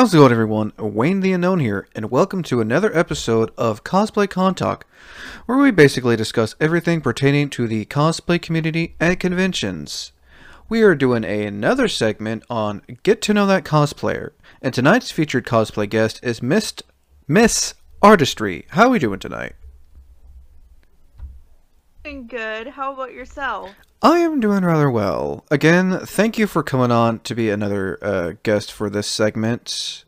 How's it going, everyone? Wayne the Unknown here, and welcome to another episode of Cosplay Con Talk, where we basically discuss everything pertaining to the cosplay community and conventions. We are doing another segment on Get to Know That Cosplayer, and tonight's featured cosplay guest is Miss Miss Artist Rhi. How are we doing tonight? Doing good. How about yourself? I am doing rather well. Again, thank you for coming on to be another uh, guest for this segment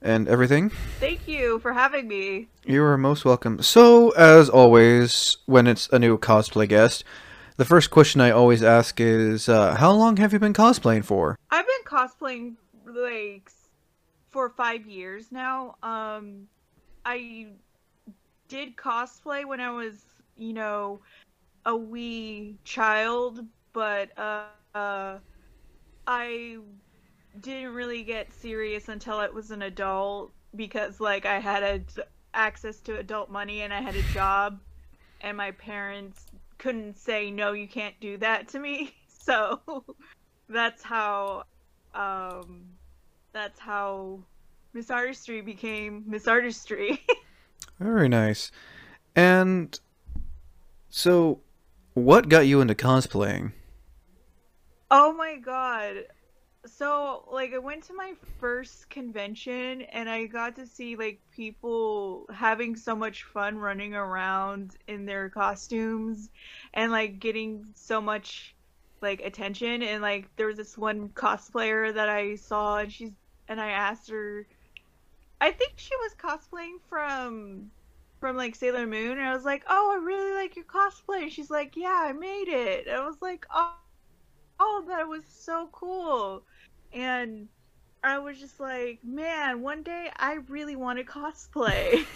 and everything. Thank you for having me. You are most welcome. So, as always, when it's a new cosplay guest, the first question I always ask is, uh, "How long have you been cosplaying for?" I've been cosplaying like for five years now. Um, I did cosplay when I was, you know, a wee child, but uh, uh, I didn't really get serious until I was an adult because like I had access to adult money and I had a job and my parents couldn't say no you can't do that to me so that's how um that's how Miss Artist Rhi became Miss Artist Rhi Very nice. And so, what got you into cosplaying? Oh my god. So, like, I went to my first convention and I got to see, like, people having so much fun running around in their costumes and, like, getting so much, like, attention. And, like, there was this one cosplayer that I saw and she's, and I asked her, I think she was cosplaying from, from, like, Sailor Moon. And I was like, oh, I really like your cosplay. And she's like, yeah, I made it. And I was like, oh oh, that was so cool. And I was just like, man, one day I really want to cosplay.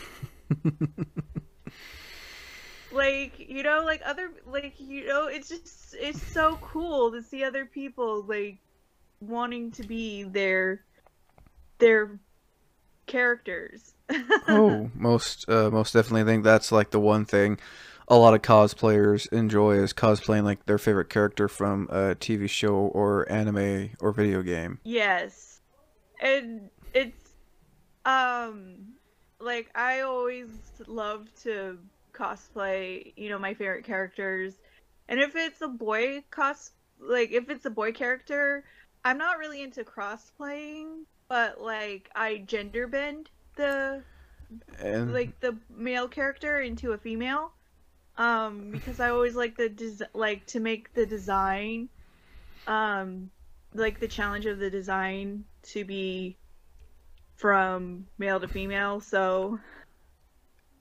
like, you know, like other, like, you know, it's just, it's so cool to see other people, like, wanting to be their, their characters. oh, most uh, most definitely. I think that's like the one thing a lot of cosplayers enjoy is cosplaying like their favorite character from a TV show or anime or video game. Yes. And it's um like I always love to cosplay, you know, my favorite characters. And if it's a boy cos like if it's a boy character, I'm not really into crossplaying, but like I gender bend the And like the male character into a female um because i always like the des- like to make the design um like the challenge of the design to be from male to female so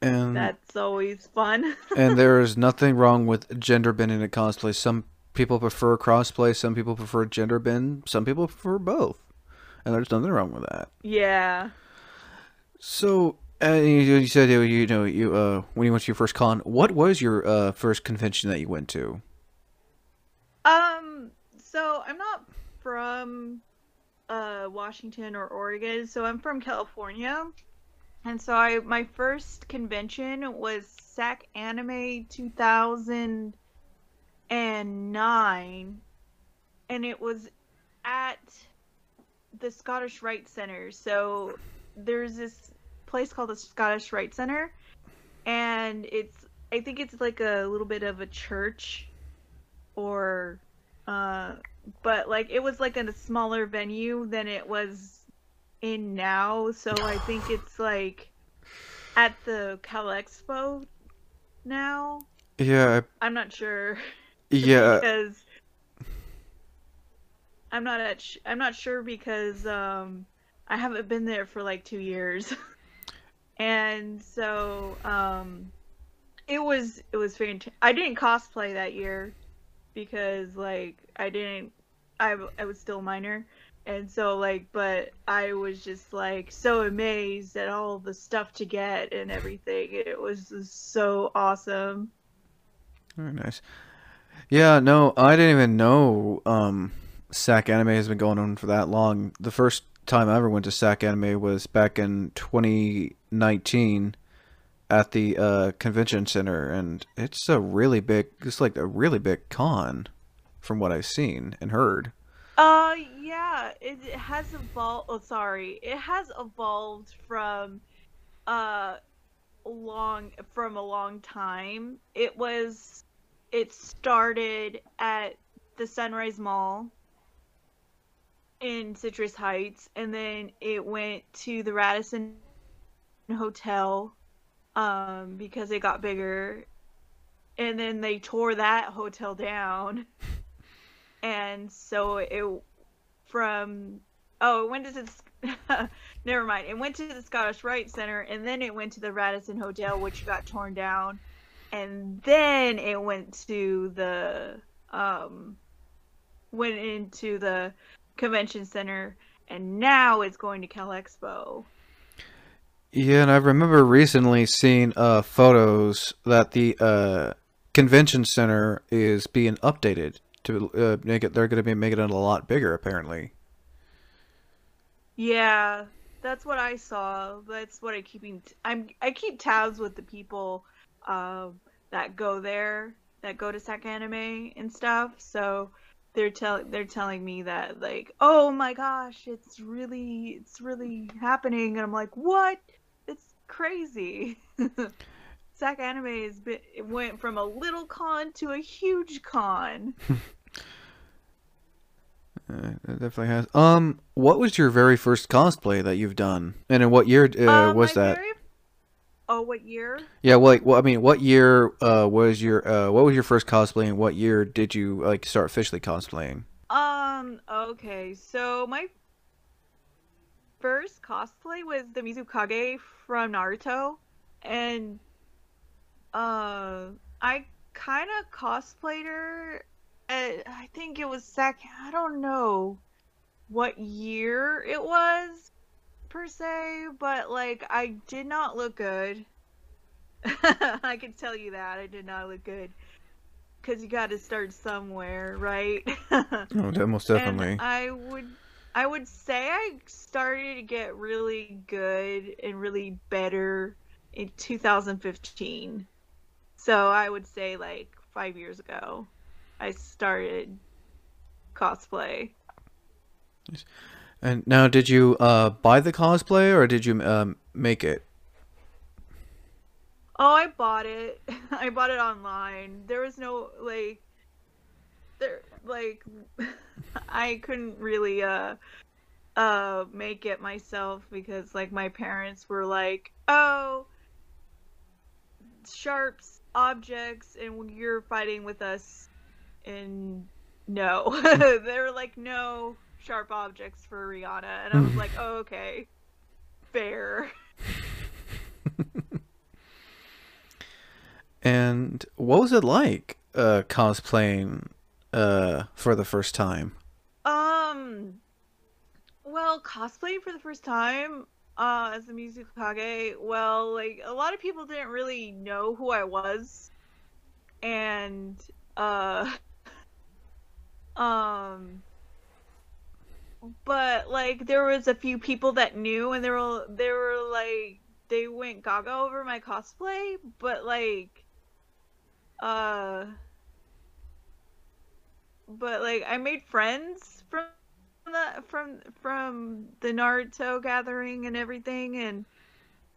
and that's always fun and there is nothing wrong with gender bending in cosplay. Some people prefer crossplay, some people prefer gender bend, some people prefer both. And there's nothing wrong with that. yeah So, uh, you, you said you know you uh when you went to your first con, what was your uh first convention that you went to? um so i'm not from uh washington or oregon so i'm from california and so i my first convention was sac anime 2009 and it was at the scottish rite center. So there's this place called the scottish rite center and it's i think it's like a little bit of a church or uh but like it was like in a smaller venue than it was in now. So i think it's like at the cal expo now. Yeah, i'm not sure. Yeah. because i'm not at sh- i'm not sure because um i haven't been there for like two years and so um it was it was fantastic i didn't cosplay that year because like I didn't I I was still minor and so like but I was just like so amazed at all the stuff to get and everything. It was just so awesome. Very nice. Yeah, no, I didn't even know um SAC anime has been going on for that long. The first time I ever went to SAC anime was back in 2019 at the uh, convention center, and it's a really big, it's like a really big con, from what I've seen and heard. Uh yeah, it, it has evolved. Oh, sorry, it has evolved from uh long from a long time. It was it started at the Sunrise Mall in Citrus Heights, and then it went to the Radisson Hotel um, because it got bigger, and then they tore that hotel down, and so it from oh it went to the never mind. It went to the Scottish Rite Center, and then it went to the Radisson Hotel, which got torn down, and then it went to the um went into the convention center and now it's going to Cal Expo. Yeah, and I remember recently seeing uh, photos that the uh, convention center is being updated to uh, make it. They're going to be making it a lot bigger, apparently. Yeah, that's what I saw. That's what I keeping. T- I'm I keep tabs with the people um, that go there, that go to Sac Anime and stuff. So they're telling they're telling me that like oh my gosh it's really it's really happening and i'm like what it's crazy sac anime has been it went from a little con to a huge con Uh, it definitely has. Um, what was your very first cosplay that you've done, and in what year uh, Uh, was that? very- oh what year Yeah, well, like, well, I mean, what year uh, was your uh, what was your first cosplay, and what year did you like start officially cosplaying? Um, okay, so my first cosplay was the Mizukage from Naruto, and uh, I kind of cosplayed her. At, I think it was second. I don't know what year it was per se, but like I did not look good. I can tell you that I did not look good because you got to start somewhere, right? Oh, most definitely. And I would I would say I started to get really good and really better in 2015. So I would say like 5 years ago I started cosplay. And now, did you uh, buy the cosplay or did you um, make it? Oh, I bought it. I bought it online. There was no like there like I couldn't really uh uh make it myself because like my parents were like, "Oh, sharps objects and you're fighting with us." And no. they were like, "No sharp objects for Rihanna." And I was like, oh, "Okay. Fair." And what was it like uh, cosplaying uh, for the first time? Um, well, cosplaying for the first time uh, as a Mizukage, well, like a lot of people didn't really know who I was, and uh, um, but like there was a few people that knew, and they were they were like they went gaga over my cosplay, but like uh but like I made friends from the from from the Naruto gathering and everything and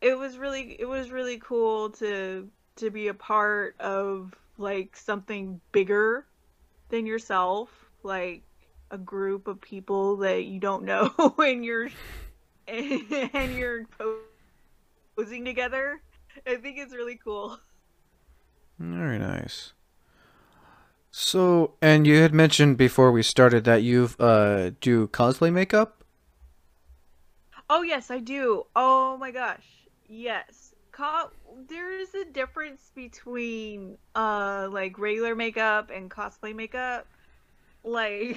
it was really it was really cool to to be a part of like something bigger than yourself like a group of people that you don't know and you're and you're posing together I think it's really cool Very nice. So, and you had mentioned before we started that you've uh do cosplay makeup. Oh yes, I do. Oh my gosh. Yes. Co- there's a difference between uh like regular makeup and cosplay makeup. Like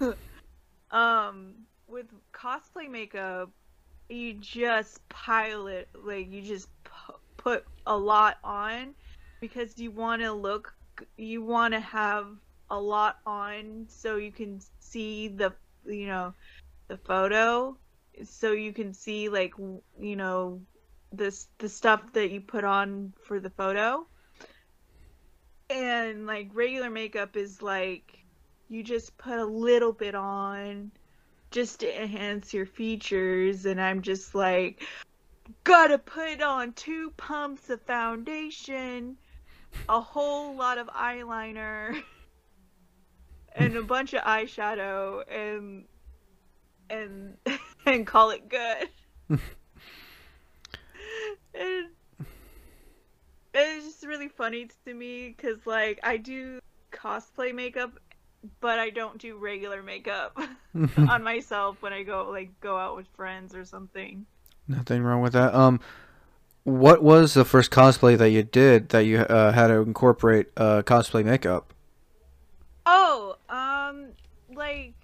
um with cosplay makeup, you just pile it like you just pu- put a lot on because you want to look you want to have a lot on so you can see the you know the photo so you can see like you know this the stuff that you put on for the photo. And like regular makeup is like you just put a little bit on just to enhance your features and I'm just like gotta put on two pumps of foundation, a whole lot of eyeliner, and a bunch of eyeshadow and and and call it good. and it's just really funny to me because like I do cosplay makeup, but I don't do regular makeup on myself when I go like go out with friends or something. Nothing wrong with that. Um, what was the first cosplay that you did that you uh, had to incorporate uh, cosplay makeup? Oh, um, like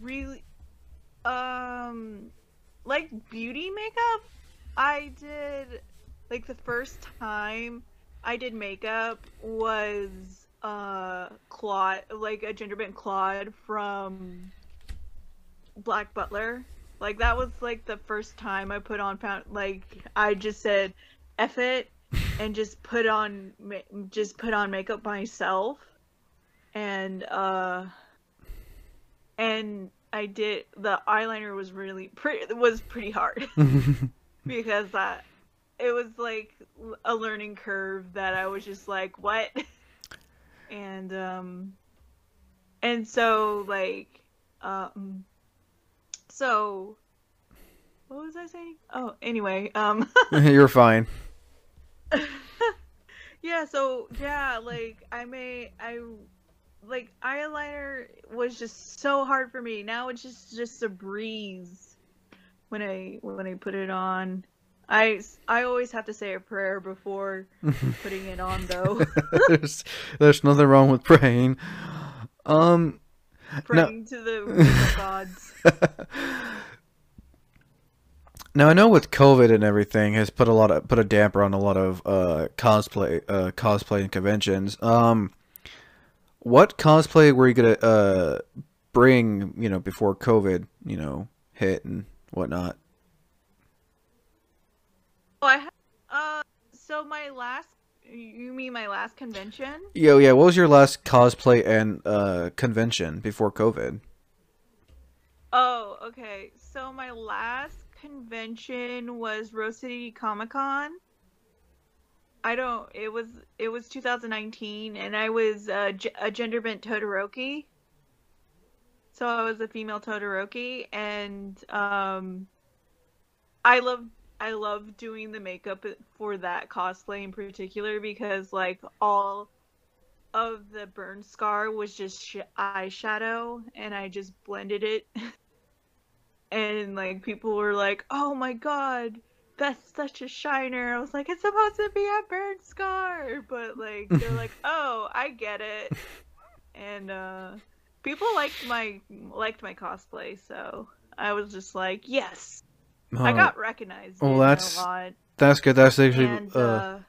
really, um, like beauty makeup. I did like the first time I did makeup was uh Claude, like a gingerbread Claude from Black Butler. Like that was like the first time I put on found like I just said F it and just put on just put on makeup myself. And uh and I did the eyeliner was really pretty was pretty hard. Because that it was like a learning curve that I was just like what and um and so like um so what was I saying? Oh, anyway, um You're fine. yeah, so yeah, like I may I like eyeliner was just so hard for me. Now it's just just a breeze when I when I put it on. I I always have to say a prayer before putting it on though. there's there's nothing wrong with praying. Um praying no. to the gods. now I know with COVID and everything has put a lot of put a damper on a lot of uh, cosplay uh, cosplay and conventions. Um, what cosplay were you gonna uh, bring? You know, before COVID, you know, hit and whatnot. Oh, I uh, so my last you mean my last convention? Yo, yeah. What was your last cosplay and uh, convention before COVID? Oh, okay. So my last convention was Rose City Comic Con. I don't. It was it was 2019, and I was uh, a gender bent Todoroki. So I was a female Todoroki, and um, I love I love doing the makeup for that cosplay in particular because like all of the burn scar was just sh- eyeshadow and I just blended it. and like people were like, "Oh my god, that's such a shiner." I was like, "It's supposed to be a burn scar." But like they're like, "Oh, I get it." And uh people liked my liked my cosplay, so I was just like, "Yes." Oh. I got recognized. Well, that's that's good. That's actually. And, uh, uh,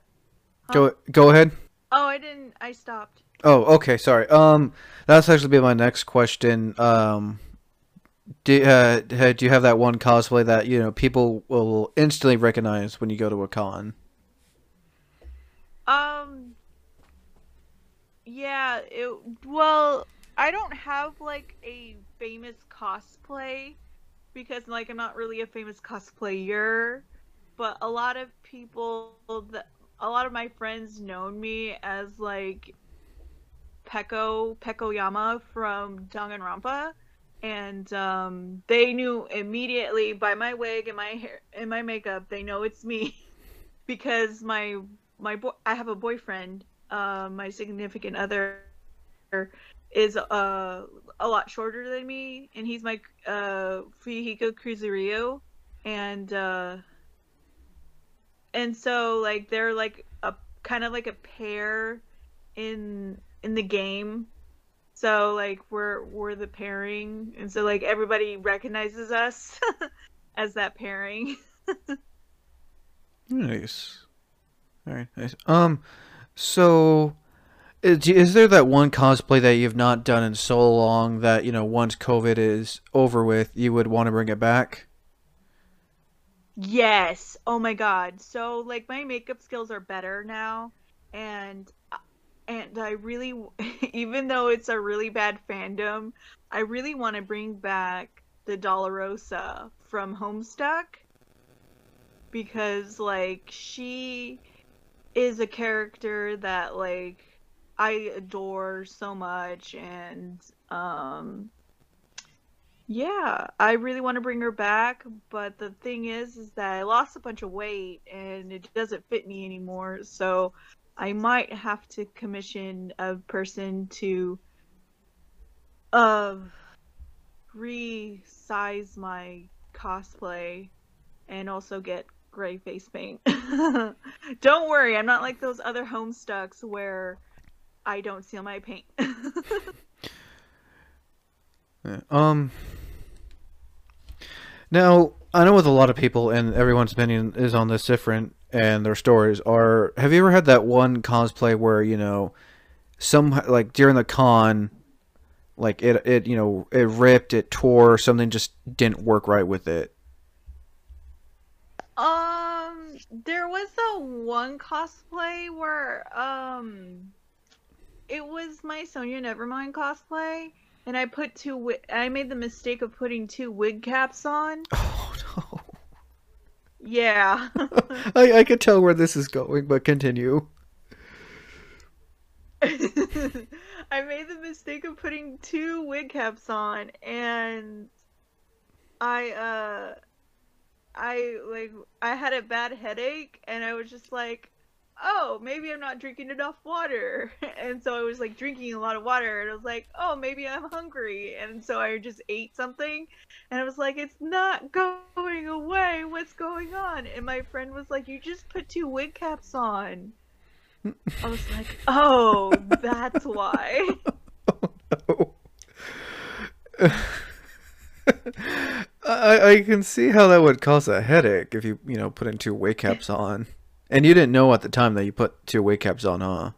go go ahead. Oh, I didn't. I stopped. Oh, okay. Sorry. Um, that's actually be my next question. Um, do uh, do you have that one cosplay that you know people will instantly recognize when you go to a con? Um. Yeah. It. Well, I don't have like a famous cosplay because like I'm not really a famous cosplayer, but a lot of people that a lot of my friends known me as like Peko Pekoyama from Danganronpa and um, they knew immediately by my wig and my hair and my makeup they know it's me because my my boy I have a boyfriend uh, my significant other is uh a lot shorter than me, and he's my uh Fuyuhiko Kuzuryu, and uh and so like they're like a kind of like a pair in in the game. So like we're we're the pairing, and so like everybody recognizes us as that pairing. nice. All right, nice. Um, so Uh, is, is there that one cosplay that you've not done in so long that you know once COVID is over with, you would want to bring it back? Yes. Oh my god. So like my makeup skills are better now, and uh, and I really, even though it's a really bad fandom, I really want to bring back the Dolorosa from Homestuck because like she is a character that like I adore so much and um yeah, I really want to bring her back, but the thing is is that I lost a bunch of weight and it doesn't fit me anymore. So I might have to commission a person to uh resize my cosplay and also get gray face paint. don't worry, I'm not like those other homestucks where I don't seal my paint. Yeah, Um. Now, I know with a lot of people, and everyone's opinion is on this different, and their stories are. Have you ever had that one cosplay where you know, some like during the con, like it, it you know, it ripped, it tore, something just didn't work right with it. um, there was a one cosplay where um, it was my Sonia Nevermind cosplay, and I put two. Wi- I made the mistake of putting two wig caps on. Oh no! Yeah. I I could tell where this is going, but continue. I made the mistake of putting two wig caps on and I uh I like I had a bad headache and I was just like, "Oh, maybe I'm not drinking enough water." And so I was like drinking a lot of water and I was like, "Oh, maybe I'm hungry." And so I just ate something and I was like, "It's not going away. What's going on?" And my friend was like, "You just put two wig caps on." I was like, "Oh, that's why." Oh no. I I can see how that would cause a headache if you you know put in two wake caps on, and you didn't know at the time that you put two wake caps on, huh?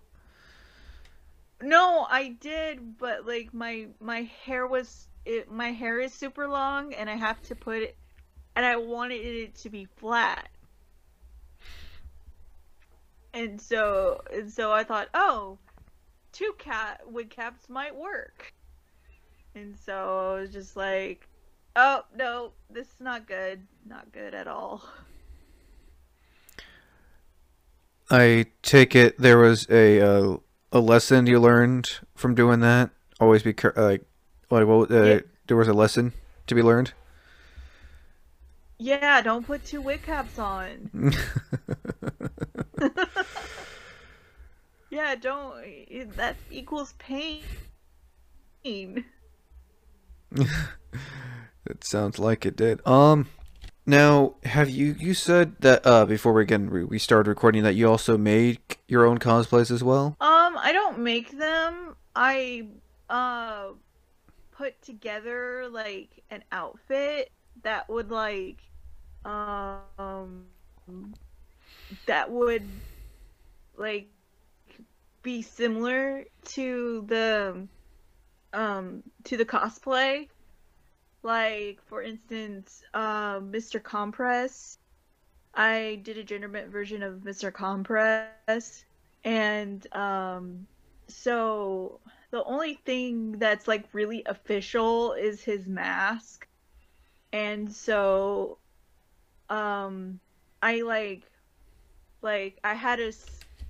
No, I did, but like my my hair was it, my hair is super long and I have to put it and I wanted it to be flat. And so and so I thought, "Oh, two cat wig caps might work." And so I was just like, "Oh, no, this is not good. Not good at all." I take it there was a uh, a lesson you learned from doing that. Always be care- like, like what? Uh, Yeah. There was a lesson to be learned. Yeah, don't put two wig caps on. Yeah, don't. That equals pain. it sounds like it did. Um, now have you you said that uh before we again we started recording that you also made your own cosplays as well? Um, I don't make them. I uh put together like an outfit that would like um that would like be similar to the um to the cosplay. Like for instance, um Mr. Compress. I did a gender bent version of Mr. Compress and um so the only thing that's like really official is his mask and so um i like like i had a,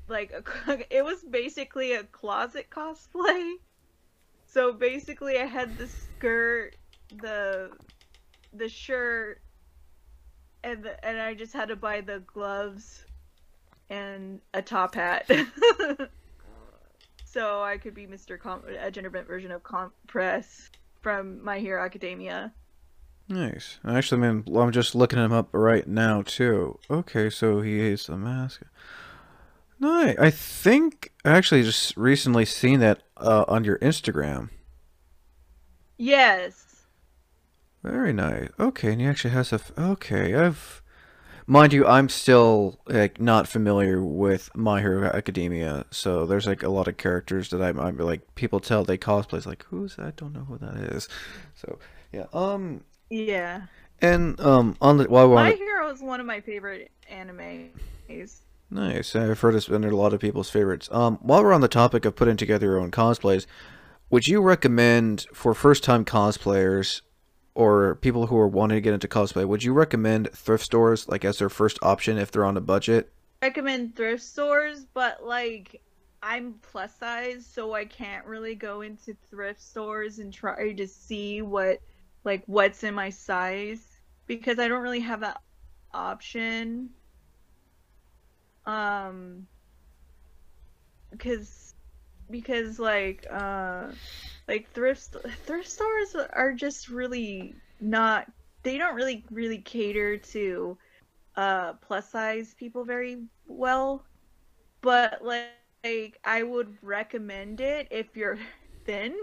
like a, it was basically a closet cosplay so basically i had the skirt the the shirt and the, and i just had to buy the gloves and a top hat. so I could be Mr. Com- a gender bent version of Compress from My Hero Academia. Nice. Actually, man, I'm just looking him up right now too. Okay, so he is the mask. Nice. I think I actually just recently seen that uh, on your Instagram. Yes. Very nice. Okay, and he actually has a. F- okay, I've. Mind you, I'm still like not familiar with My Hero Academia, so there's like a lot of characters that I'm, I'm like people tell they cosplay. It's like who's that? I don't know who that is. So yeah. Um. Yeah. And um on the while we're on My the, Hero is one of my favorite animes. nice, I've heard it's been a lot of people's favorites. Um, while we're on the topic of putting together your own cosplays, would you recommend for first time cosplayers or people who are wanting to get into cosplay, would you recommend thrift stores like as their first option if they're on a budget? recommend thrift stores, but like I'm plus size, so I can't really go into thrift stores and try to see what like what's in my size because I don't really have that option. Um because because like uh like thrift thrift stores are just really not they don't really really cater to uh plus size people very well. But like, like i would recommend it if you're thin.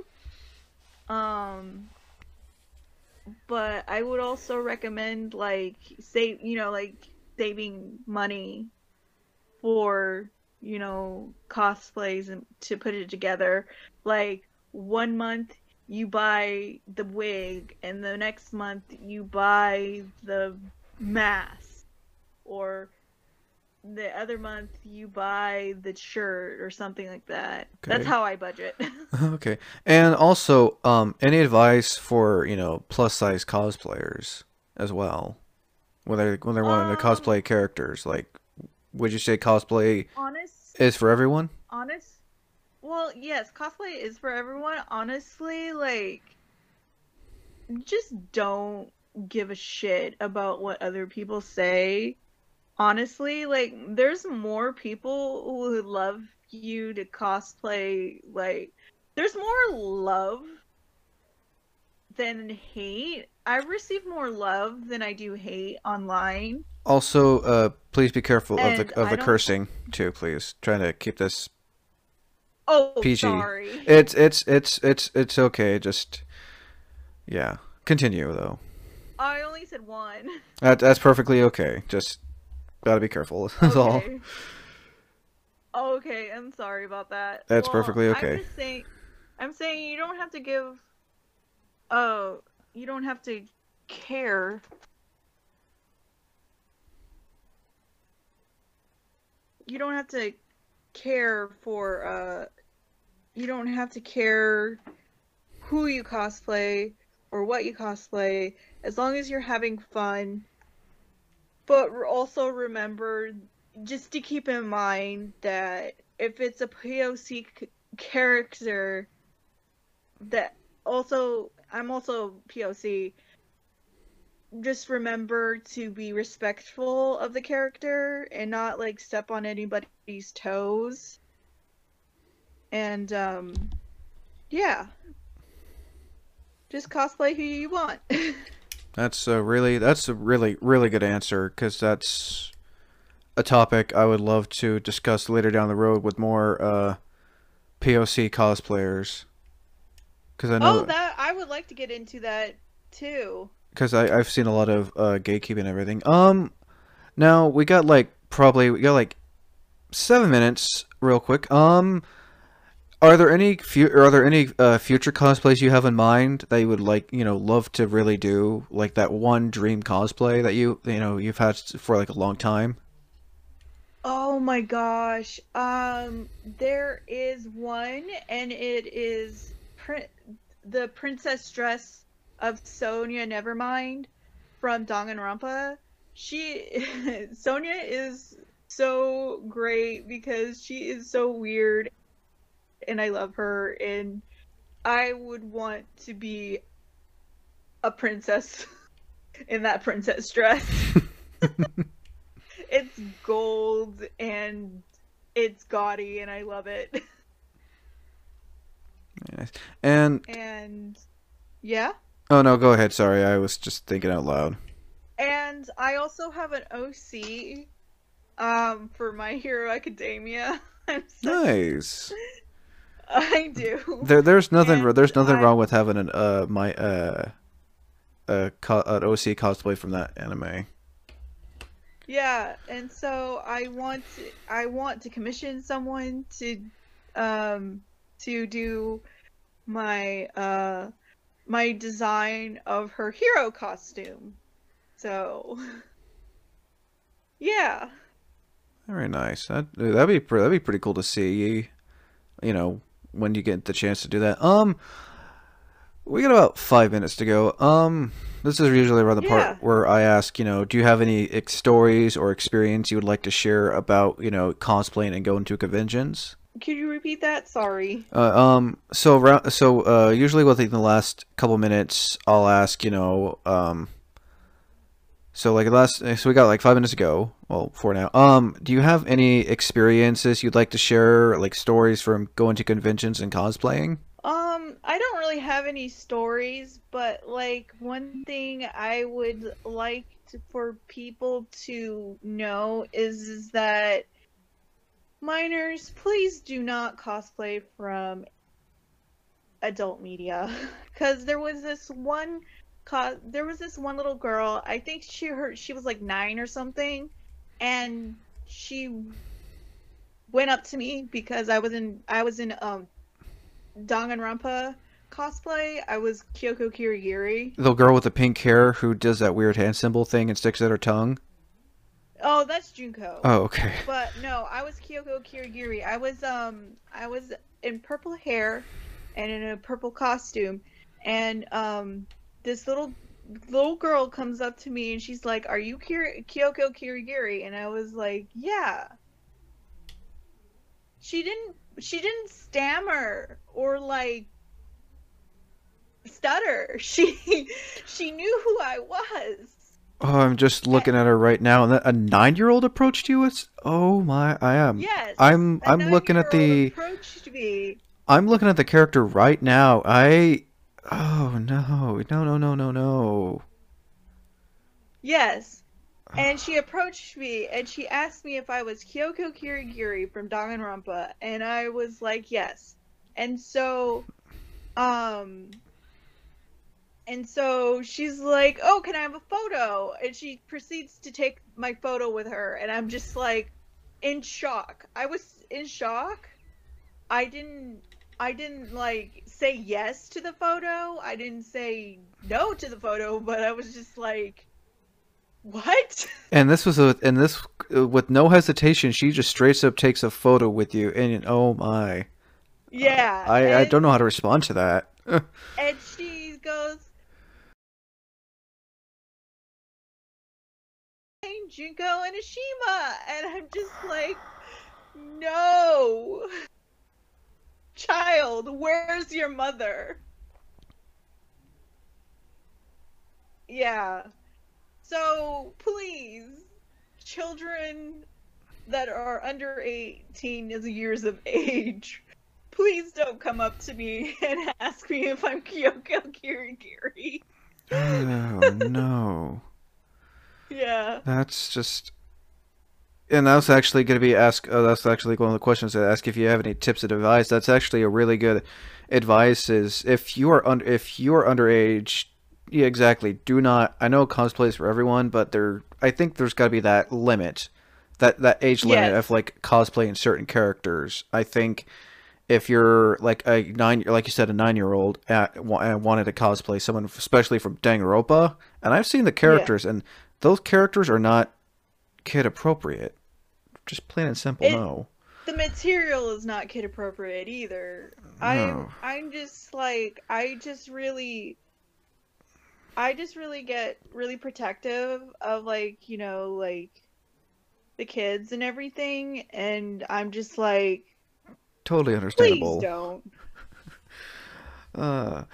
Um but i would also recommend like save you know like saving money for you know cosplays and to put it together. Like one month you buy the wig and the next month you buy the mask or the other month you buy the shirt or something like that. That's how I budget. okay. And also, um, any advice for you know plus size cosplayers as well, when they when they're wanting to Um, cosplay characters? Like, would you say cosplay honest, is for everyone? honest. Well, yes, cosplay is for everyone. Honestly, like, just don't give a shit about what other people say. Honestly, like, there's more people who would love you to cosplay. Like, there's more love than hate. I receive more love than I do hate online. Also, uh, please be careful of the of the cursing too. Please, trying to keep this. Oh, PG. sorry. It's it's it's it's it's okay. Just yeah. Continue though. I only said one. That that's perfectly okay. Just gotta be careful. That's all. Okay. Okay, I'm sorry about that. That's Well, perfectly okay. I'm just saying, I'm saying you don't have to give. Oh, you don't have to care. You don't have to care for. uh You don't have to care who you cosplay or what you cosplay, as long as you're having fun. But also remember just to keep in mind that if it's a POC character, that also I'm also POC. Just remember to be respectful of the character and not like step on anybody's toes. And um, yeah, just cosplay who you want. That's a really that's a really really good answer because that's a topic I would love to discuss later down the road with more uh, POC cosplayers. Because I know oh, that I would like to get into that too. Because I've seen a lot of uh, gatekeeping and everything. Um, now we got like probably we got like seven minutes real quick. Um, are there any fu- are there any uh, future cosplays you have in mind that you would like you know love to really do like that one dream cosplay that you you know you've had for like a long time? Oh my gosh. Um there is one and it is print the princess dress of Sonia Nevermind from Danganronpa. She Sonia is so great because she is so weird and I love her and I would want to be a princess in that princess dress. it's gold and it's gaudy and I love it. Very nice. And And yeah. Oh no, go ahead. Sorry, I was just thinking out loud. And I also have an OC um for My Hero Academia. So Nice. I do. There, there's nothing. And there's nothing I- wrong with having an uh my uh a co- an OC cosplay from that anime. Yeah, and so I want to, I want to commission someone to um to do my uh my design of her hero costume. So yeah. Very nice. That that'd be that'd be pretty cool to see. You know, when you get the chance to do that. Um, We got about five minutes to go. Um, this is usually around the Yeah. part where I ask, you know, do you have any ex- stories or experience you would like to share about, you know, cosplaying and going to conventions? Could you repeat that? Sorry. Uh, um, so so uh, usually within the last couple minutes, I'll ask, you know, um, so like the last, so we got like five minutes ago. Well, four now. Um, do you have any experiences you'd like to share, like stories from going to conventions and cosplaying? Um, I don't really have any stories, but like one thing I would like to, for people to know is, is that minors, please do not cosplay from adult media. Because there was this one there was this one little girl i think she heard she was like nine or something and she went up to me because i was in i was in um danganronpa cosplay. I was kyoko kirigiri. The girl with the pink hair who does that weird hand symbol thing and sticks at her tongue. Oh that's junko Oh, okay. But no, I was Kyoko Kirigiri. I was um I was in purple hair and in a purple costume and um this little little girl comes up to me and she's like, "Are you Kir- Kyoko Kirigiri?" And I was like, "Yeah." She didn't she didn't stammer or like stutter. She she knew who I was. Oh, I'm just looking at her right now, and a nine-year-old approached you. With, oh my, I am. Yes. I'm I'm looking at the approached me. I'm looking at the character right now. I oh no no no no no no. Yes. And she approached me and she asked me if I was Kyoko Kirigiri from Danganronpa and I was like yes. And so um and so she's like, "Oh, can I have a photo?" And she proceeds to take my photo with her and I'm just like in shock. I was in shock. I didn't I didn't like say yes to the photo. I didn't say no to the photo, but I was just like what? And this was a and this uh, with no hesitation, she just straight up takes a photo with you, and oh my, Yeah. I I and- don't know how to respond to that. And Junko Enoshima," and I'm just like, "No, child, where's your mother?" Yeah. So please, children that are under 18 years of age, please don't come up to me and ask me if I'm Kyoko Kirigiri. oh no, Yeah. that's just. And that's actually going to be ask. Uh, that's actually one of the questions to ask if you have any tips and advice. That's actually a really good advice. Is if you are under if you are underage, yeah, exactly. Do not. I know cosplay is for everyone, but there. I think there's got to be that limit, that that age limit Yes. of like cosplaying certain characters. I think if you're like a nine, like you said, a nine year old and wanted to cosplay someone, especially from Danganronpa, and I've seen the characters, and those characters are not kid appropriate. Just plain and simple, It- no. The material is not kid appropriate either. No. I'm I'm just like I just really I just really get really protective of like, you know, like the kids and everything and I'm just like Totally understandable. please don't. Uh,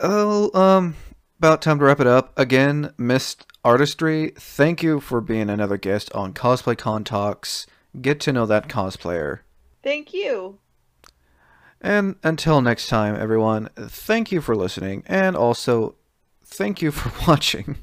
oh, um, about time to wrap it up. Again, Missed Artistry, thank you for being another guest on Cosplay Con Talks. Get to know that cosplayer. Thank you. And until next time, everyone, thank you for listening, and also thank you for watching.